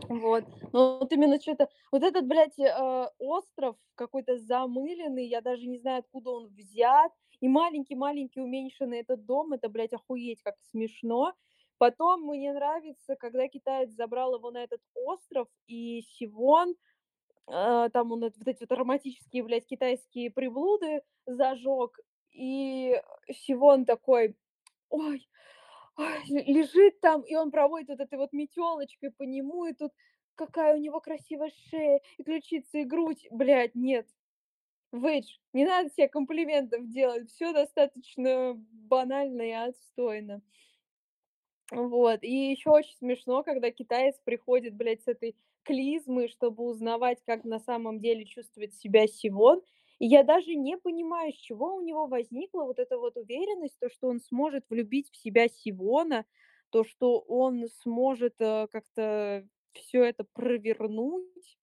Вот. Ну, вот именно чё-то вот этот, блядь, э, остров какой-то замыленный, я даже не знаю, откуда он взят. И маленький-маленький уменьшенный этот дом- это, блядь, охуеть как смешно. Потом мне нравится, когда китаец забрал его на этот остров, и Сивон, э, там он вот эти вот ароматические, блядь, китайские приблуды зажёг. И Сивон такой: "Ой, ой", лежит там, и он проводит вот этой вот метёлочкой по нему, и тут какая у него красивая шея, и ключицы, и грудь. Блядь, нет. Выдж, не надо се комплиментов делать, всё достаточно банально и отстойно. Вот. И ещё очень смешно, когда китаец приходит, блядь, с этой клизмой, чтобы узнавать, как на самом деле чувствует себя Сивон. И я даже не понимаю, с чего у него возникла вот эта вот уверенность, то, что он сможет влюбить в себя Сивона, то, что он сможет, э, как-то всё это провернуть.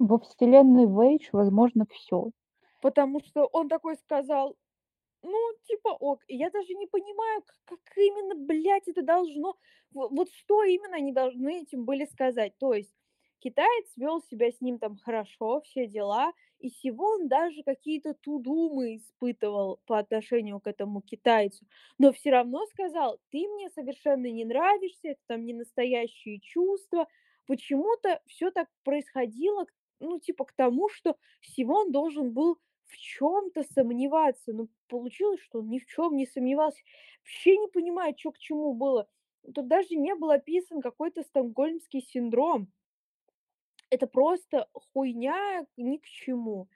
Во вселенной Вэйдж возможно всё. Потому что он такой сказал: "Ну, типа ок". Я даже не понимаю, как именно, блядь, это должно во вот что именно они должны этим были сказать. То есть китаец вёл себя с ним там хорошо, все дела, и Сивон даже какие-то ту-думы испытывал по отношению к этому китайцу, но всё равно сказал: "Ты мне совершенно не нравишься, это там не настоящие чувства". Почему-то всё так происходило, ну, типа к тому, что Сивон должен был в чём-то сомневаться, но получилось, что он ни в чём не сомневался. Вообще не понимаю, чё к чему было. Тут даже не был описан какой-то стокгольмский синдром. Это просто хуйня ни к чему.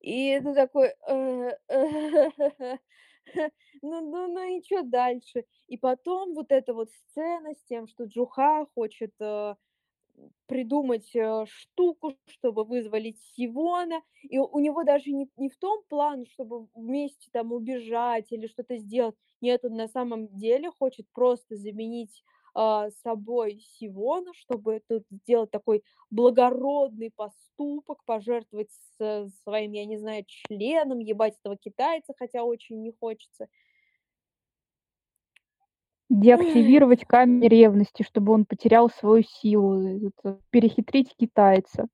И ты такой: "Э, ну ну ну и чё дальше?" И потом вот эта вот сцена с тем, что Джуха хочет, э, придумать, э, штуку, чтобы вызволить Сивона. И у него даже не не в том план, чтобы вместе там убежать или что-то сделать. Нет, он на самом деле хочет просто заменить, а, собой Сивона, чтобы тут сделать такой благородный поступок, пожертвовать с своим, я не знаю, членом, ебать этого китайца, хотя очень не хочется. Деактивировать камень ревности, чтобы он потерял свою силу, это перехитрить китайца.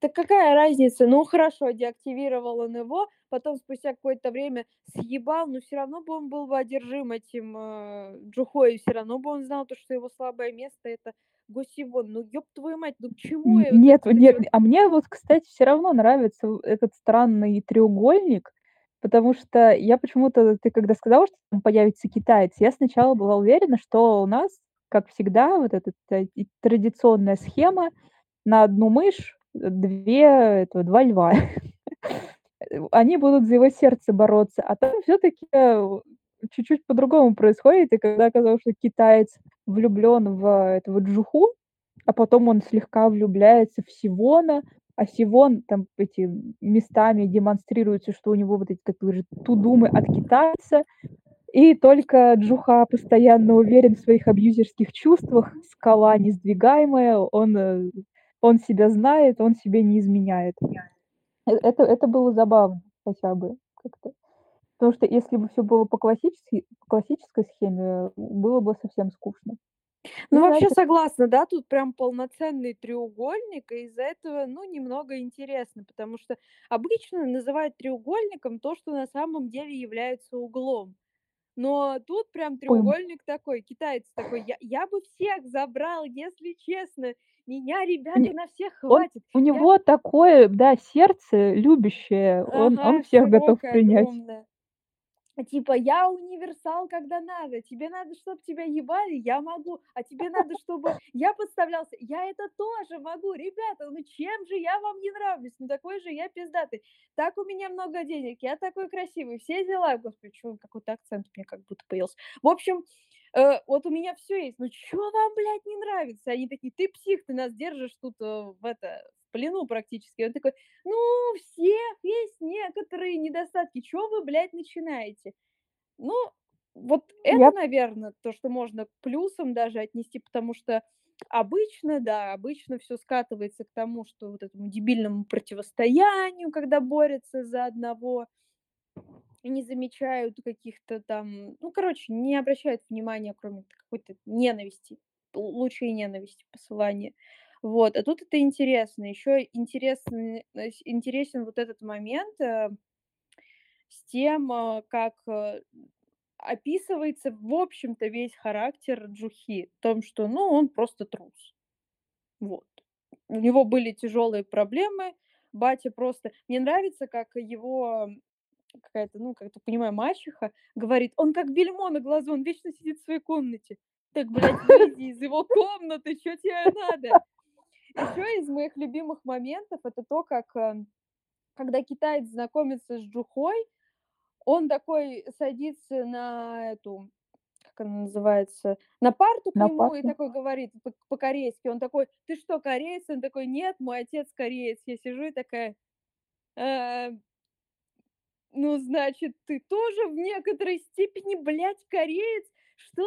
Так какая разница? Ну хорошо, деактивировал он его, потом спустя какое-то время съебал, но все равно бы он был бы одержим этим э, Джухой, все равно бы он знал то, что его слабое место это Госивон. Ну ёб твою мать, ну к чему нет, вот нет, а мне вот, кстати, все равно нравится в этот странный треугольник, потому что я почему-то, ты когда сказала, что там появится китаец, я сначала была уверена, что у нас, как всегда, вот эта традиционная схема: на одну мышь, э, 2 этого 2 льва. Э, они будут за его сердце бороться, а там всё-таки, э, чуть-чуть по-другому происходит. И когда оказалось, что китаец влюблён в этого Джуху, а потом он слегка влюбляется в Сивона, а Сивон там эти местами демонстрируется, что у него вот эти, как же, тудумы от китайца, и только Джуха постоянно уверен в своих абьюзерских чувствах, скала несдвигаемая, он, э, он себя знает, он себе не изменяет. Э это это было забавно хотя бы как-то. Потому что если бы всё было по классически по классической схеме, было бы совсем скучно. Ну, Ну, вообще согласна, да, тут прям полноценный треугольник, и из-за этого, ну, немного интересно, потому что обычно называют треугольником то, что на самом деле является углом. Но тут прям Пым. треугольник такой, китаец такой: "Я я бы всех забрал, если честно. Меня, ребята, не на всех он хватит. у Я" него такое, да, сердце любящее, он он Ага, всех готов широкое, принять. огромное. Типа: "Я универсал, когда надо. Тебе надо, чтоб тебя ебали- я могу, а тебе надо, чтобы я подставлялся- я это тоже могу. Ребята, ну чем же я вам не нравлюсь? Ну такой же я пиздатый. Так у меня много денег, я такой красивый, все дела". Господи, чё какой-то акцент у меня как будто появился. В общем, э, вот у меня всё есть. Ну чё вам, блядь, не нравится? Они такие: "Ты псих, ты нас держишь тут, э, в это, плену практически". Он такой: "Ну, у всех есть некоторые недостатки. Чё вы, блядь, начинаете?" Ну, вот это, Я наверно, то, что можно к плюсам даже отнести, потому что обычно, да, обычно всё скатывается к тому, что вот этому дебильному противостоянию, когда борются за одного и не замечают каких-то там, ну, короче, не обращают внимания, кроме какой-то ненависти, лучей ненависти посылания. Вот, а тут это интересно. Э, с интересен вот этот момент, э, с тем, э, как, э, описывается, в общем-то, весь характер Джухи. В том, что, ну, он просто трус. Вот. У него были тяжёлые проблемы. Батя просто мне нравится, как его какая-то, ну, как я так понимаю, мачеха говорит: "Он как бельмо на глазу, он вечно сидит в своей комнате". Так, блядь, выйди из его комнаты, чё тебе надо? Ещё из моих любимых моментов- это то, как, э, когда китаец знакомится с Джухой, он такой садится на эту, как она называется, на парту к На нему и парту. такой говорит по по-корейски. Он такой: "Ты что, кореец?" Он такой: "Нет, мой отец кореец". Я сижу и такая, э "Ну, значит, ты тоже в некоторой степени, блядь, кореец?" Что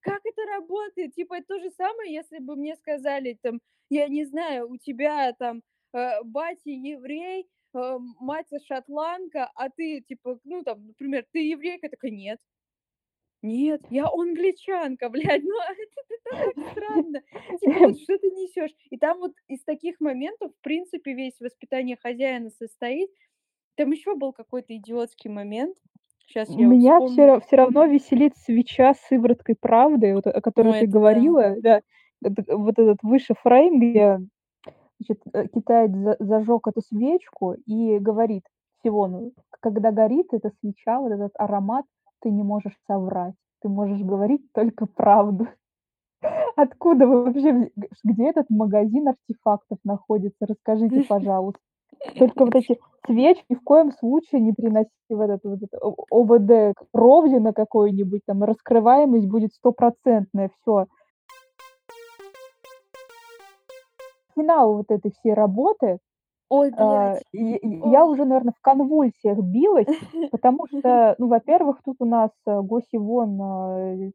как это работает? Типа это то же самое, если бы мне сказали там, я не знаю, у тебя там, э, батя еврей, э, мать шотландка, а ты типа, ну, там, например, ты еврейка? Такая: "Нет". "Нет, я англичанка, блядь". Ну, это это так странно. Типа вот что ты несёшь? И там вот из таких моментов, в принципе, весь "Воспитание хозяина" состоит. Там ещё был какой-то идиотский момент. Щас я Меня ра всё равно веселит свеча с сывороткой правды, вот о Ну, которой ты это да. говорила. Да, это вот этот выше фрейм, где, значит, э, китаец за зажёг эту свечку и говорит Сивону: "Когда горит эта свеча, вот этот аромат, ты не можешь соврать, ты можешь говорить только правду". Откуда вы вообще где этот магазин артефактов находится? Расскажите, пожалуйста. Только вот эти свечи ни в коем случае не приноси в этот в этот ОВД к кровли на какой-нибудь там, раскрываемость будет стопроцентная, всё. Финал вот этой всей работы Ой, А, блядь. и и я Ой. уже, наверно, в конвульсиях билась, потому что, ну, во-первых, тут у нас, э, Го Сивон, а,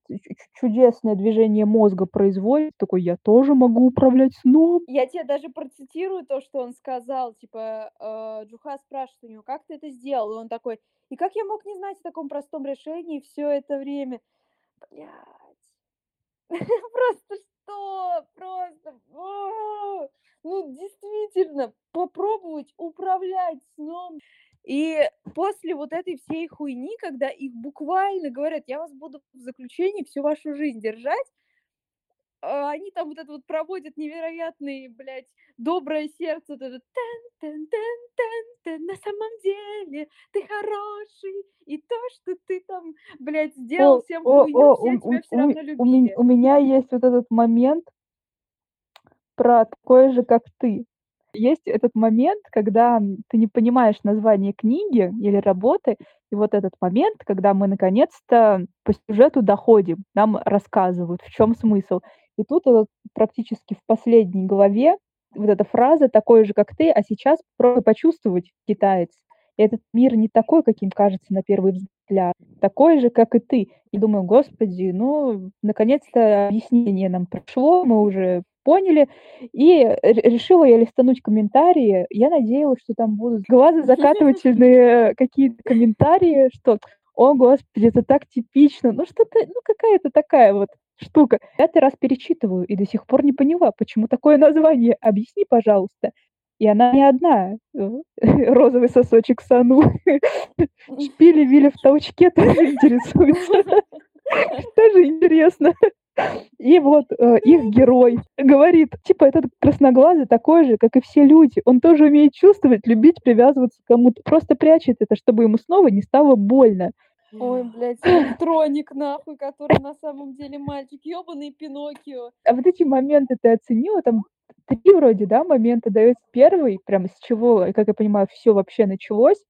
чудесное движение мозга производит. Такой: "Я тоже могу управлять сном". Я те даже процитирую то, что он сказал. Типа, э, Джуха спрашивает у него: "Как ты это сделал?" И он такой: "И как я мог не знать о таком простом решении всё это время?" Блядь. Просто что? Просто, а! Ну, действительно, попробовать управлять сном. И после вот этой всей хуйни, когда их буквально говорят: "Я вас буду в заключении всю вашу жизнь держать", они там вот это вот проводят невероятный, блядь, "Доброе сердце", вот это тан тан тан тан тан, на самом деле ты хороший, и то, что ты там, блядь, сделал О всем о хуйню, о, все у тебя у равно у ме любили. у меня есть вот этот момент про "такой же, как ты". Есть этот момент, когда, ты не понимаешь название книги или работы, и вот этот момент, когда мы наконец-то по сюжету доходим, нам рассказывают, в чём смысл. И тут вот практически в последней главе вот эта фраза "такой же, как ты", а сейчас попробуй почувствовать, китаец. Этот мир не такой, каким кажется на первый взгляд, такой же, как и ты. И думаю: "Господи, ну, наконец-то объяснение нам пришло, мы уже поняли". И ре решила я листануть комментарии. Я надеялась, что там будут глазозакатывательные какие-то комментарии, что: "О, Господи, это так типично". Ну, что-то, ну, какая-то такая вот штука. Пятый раз перечитываю и до сих пор не поняла, почему такое название. Объясни, пожалуйста. И она не одна, э, розовый сосочек Сану. Шпили-Вили в толчке тоже интересуется. Тоже интересно. И вот, э, их герой говорит, типа, этот красноглазый такой же, как и все люди. Он тоже умеет чувствовать, любить, привязываться к кому-то. Просто прячет это, чтобы ему снова не стало больно. Ой, блядь, электроник, нахуй, который на самом деле мальчик, ёбаный Пиноккио. А вот эти моменты ты оценила? Там 3 вроде, да, момента дается. 1, прям с чего, как я понимаю, всё вообще началось.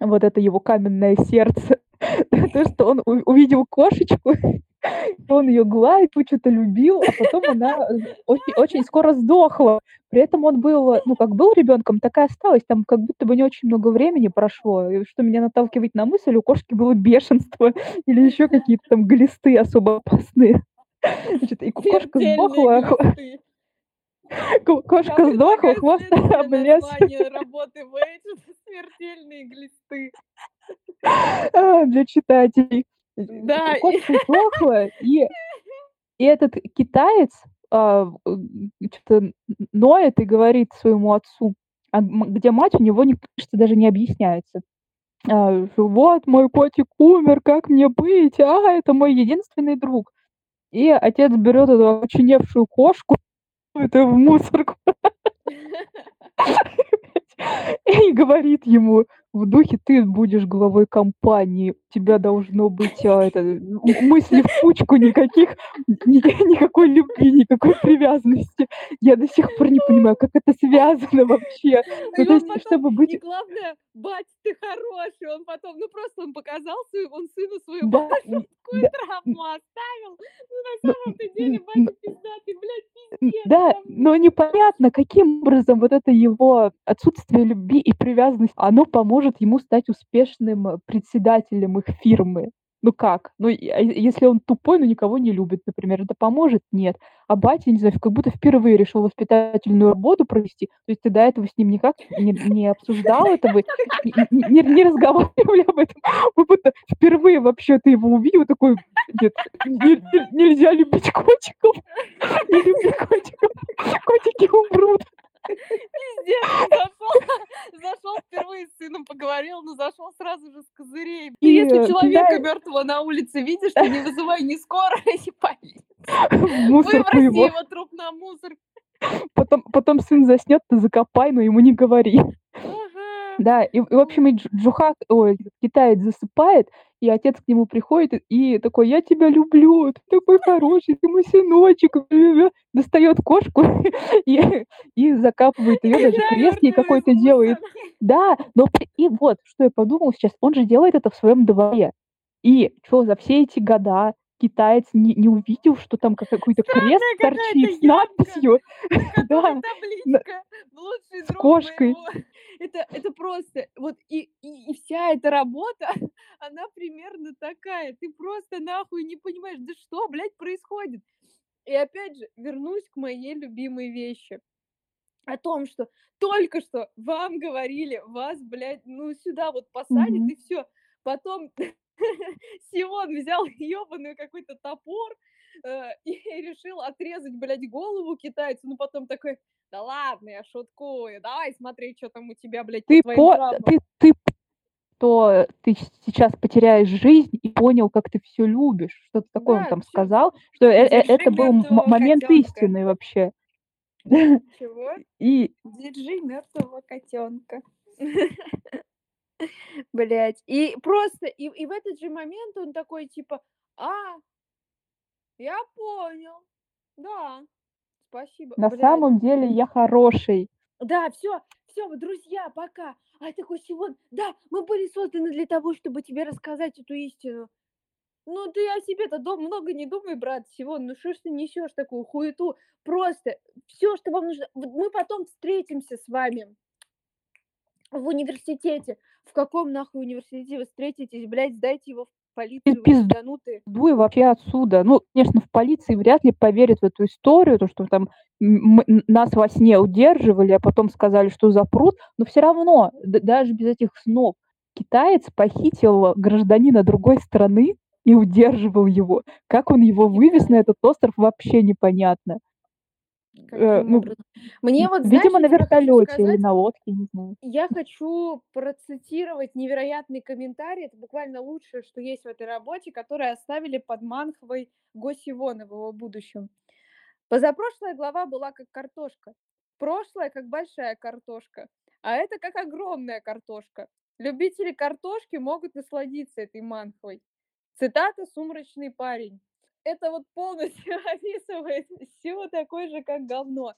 Вот это его каменное сердце. То, что он увидел кошечку, он её гладил, чё-то любил, а потом она, очень очень скоро сдохла. При этом он был, ну, как был ребёнком, так и осталось. Там как будто бы не очень много времени прошло, что меня наталкивает на мысль: у кошки было бешенство или ещё какие-то там глисты особо опасные. Значит, и ко кошка сдохла, кошка сдохла, хвост облез. работы Вейджет "Смертельные глисты". А, для читателей. Да, Кошка сдохла, и и этот китаец, а, н ноет и говорит своему отцу, а, где мать, у него, мне кажется, даже не объясняется. А, "Вот мой котик умер, как мне быть? А, это мой единственный друг". И отец берёт эту окоченевшую кошку, это в мусорку. И говорит ему в духе: "Ты будешь главой компании, у тебя должно быть, а, это, мысли в кучку, никаких ни никакой любви, никакой привязанности". Я до сих пор не понимаю, как это связано вообще. Ну, то есть, потом чтобы быть и главное: "Бать, ты хороший". Он потом, ну, просто он показал свою он сыну свою н жёсткую да, травму оставил. Ну, на Ну, самом-то деле батя пиздатый, блядь, пиздец, да, говно. но непонятно, каким образом вот это его отсутствие любви и привязанности, оно поможет ему стать успешным председателем их фирмы. Ну как? Ну, а если он тупой, но никого не любит, например, это поможет? Нет. А батя, не знаю, как будто впервые решил воспитательную работу провести. То есть ты до этого с ним никак не не обсуждал это, вы не не не разговаривали об этом? Как будто впервые вообще ты его увидел такой: "Нет, не нельзя любить котиков, не люби котиков, котики умрут". Пиздец, он зашёл зашёл впервые с сыном поговорил, но зашёл сразу же с козырей. И, если человека китай мёртвого на улице видишь, ты не вызывай ни скорую, ни полицию. Выброси его. его труп на мусорку. Потом потом сын заснёт, ты закопай, но ему не говори. Ага. Да, и в общем, и Дж Джуха, ой, китаец засыпает, и отец к нему приходит и такой: "Я тебя люблю, ты такой хороший, ты мой сыночек". Достаёт кошку и и закапывает её, даже крест ей "Мёртвого из какой-то делает. мусора". Да, но и вот, что я подумала сейчас, он же делает это в своём дворе. И чё, за все эти года китаец не не увидел, что там ка какой-то крест торчит с надписью? Да, на табличка "Лучший с кошкой. моего". Это это просто вот и и и вся эта работа, она примерно такая. Ты просто нахуй не понимаешь, да что, блядь, происходит? И опять же, вернусь к моей любимой вещи. О том, что только что вам говорили, вас, блядь, ну сюда вот посадят Мгм. и всё. Потом Симон взял ёбаный какой-то топор, э, и решил отрезать, блядь, голову китайцу, но потом такой: "Да ладно, я шуткую, давай смотреть, чё там у тебя, блядь, Ты по жабрам". ты ты что ты сейчас потеряешь жизнь и понял, как ты всё любишь. Что-то такое он Да, там чё сказал, что э э это был момент котёнка. истины вообще. Чего? И Держи мёртвого котёнка. Блядь, и просто, и и в этот же момент он такой типа: "А, я понял. Да, спасибо". на Блядь. самом деле я хороший. Да, всё, мы друзья, пока. А такой Симон: "Да, мы были созданы для того, чтобы тебе рассказать эту истину". Ну ты о себе-то дом много не думай, брат Симон, ну что ж ты несёшь такую хуету? Просто всё, что вам нужно мы потом встретимся с вами в университете. В каком нахуй университете вы встретитесь, блядь? Сдайте его в полицию, ебанутые. дуй вообще отсюда. Ну, конечно, в полиции вряд ли поверят в эту историю, то, что там м м нас во сне удерживали, а потом сказали, что запрут, но всё равно, даже без этих снов, китаец похитил гражданина другой страны и удерживал его. Как он его вывез на этот остров, вообще непонятно. Э, ну, образом? Мне вот, знаешь, видимо, я на вертолёте или на лодке, не знаю. я хочу процитировать невероятный комментарий. Это буквально лучшее, что есть в этой работе, который оставили под Манхвой Го Сивона в его будущем. Позапрошлая глава была как картошка, прошлая как большая картошка, а это как огромная картошка. Любители картошки могут насладиться этой манхвой. Цитата "Сумрачный парень". Это вот полностью описывает всё такое же, как говно.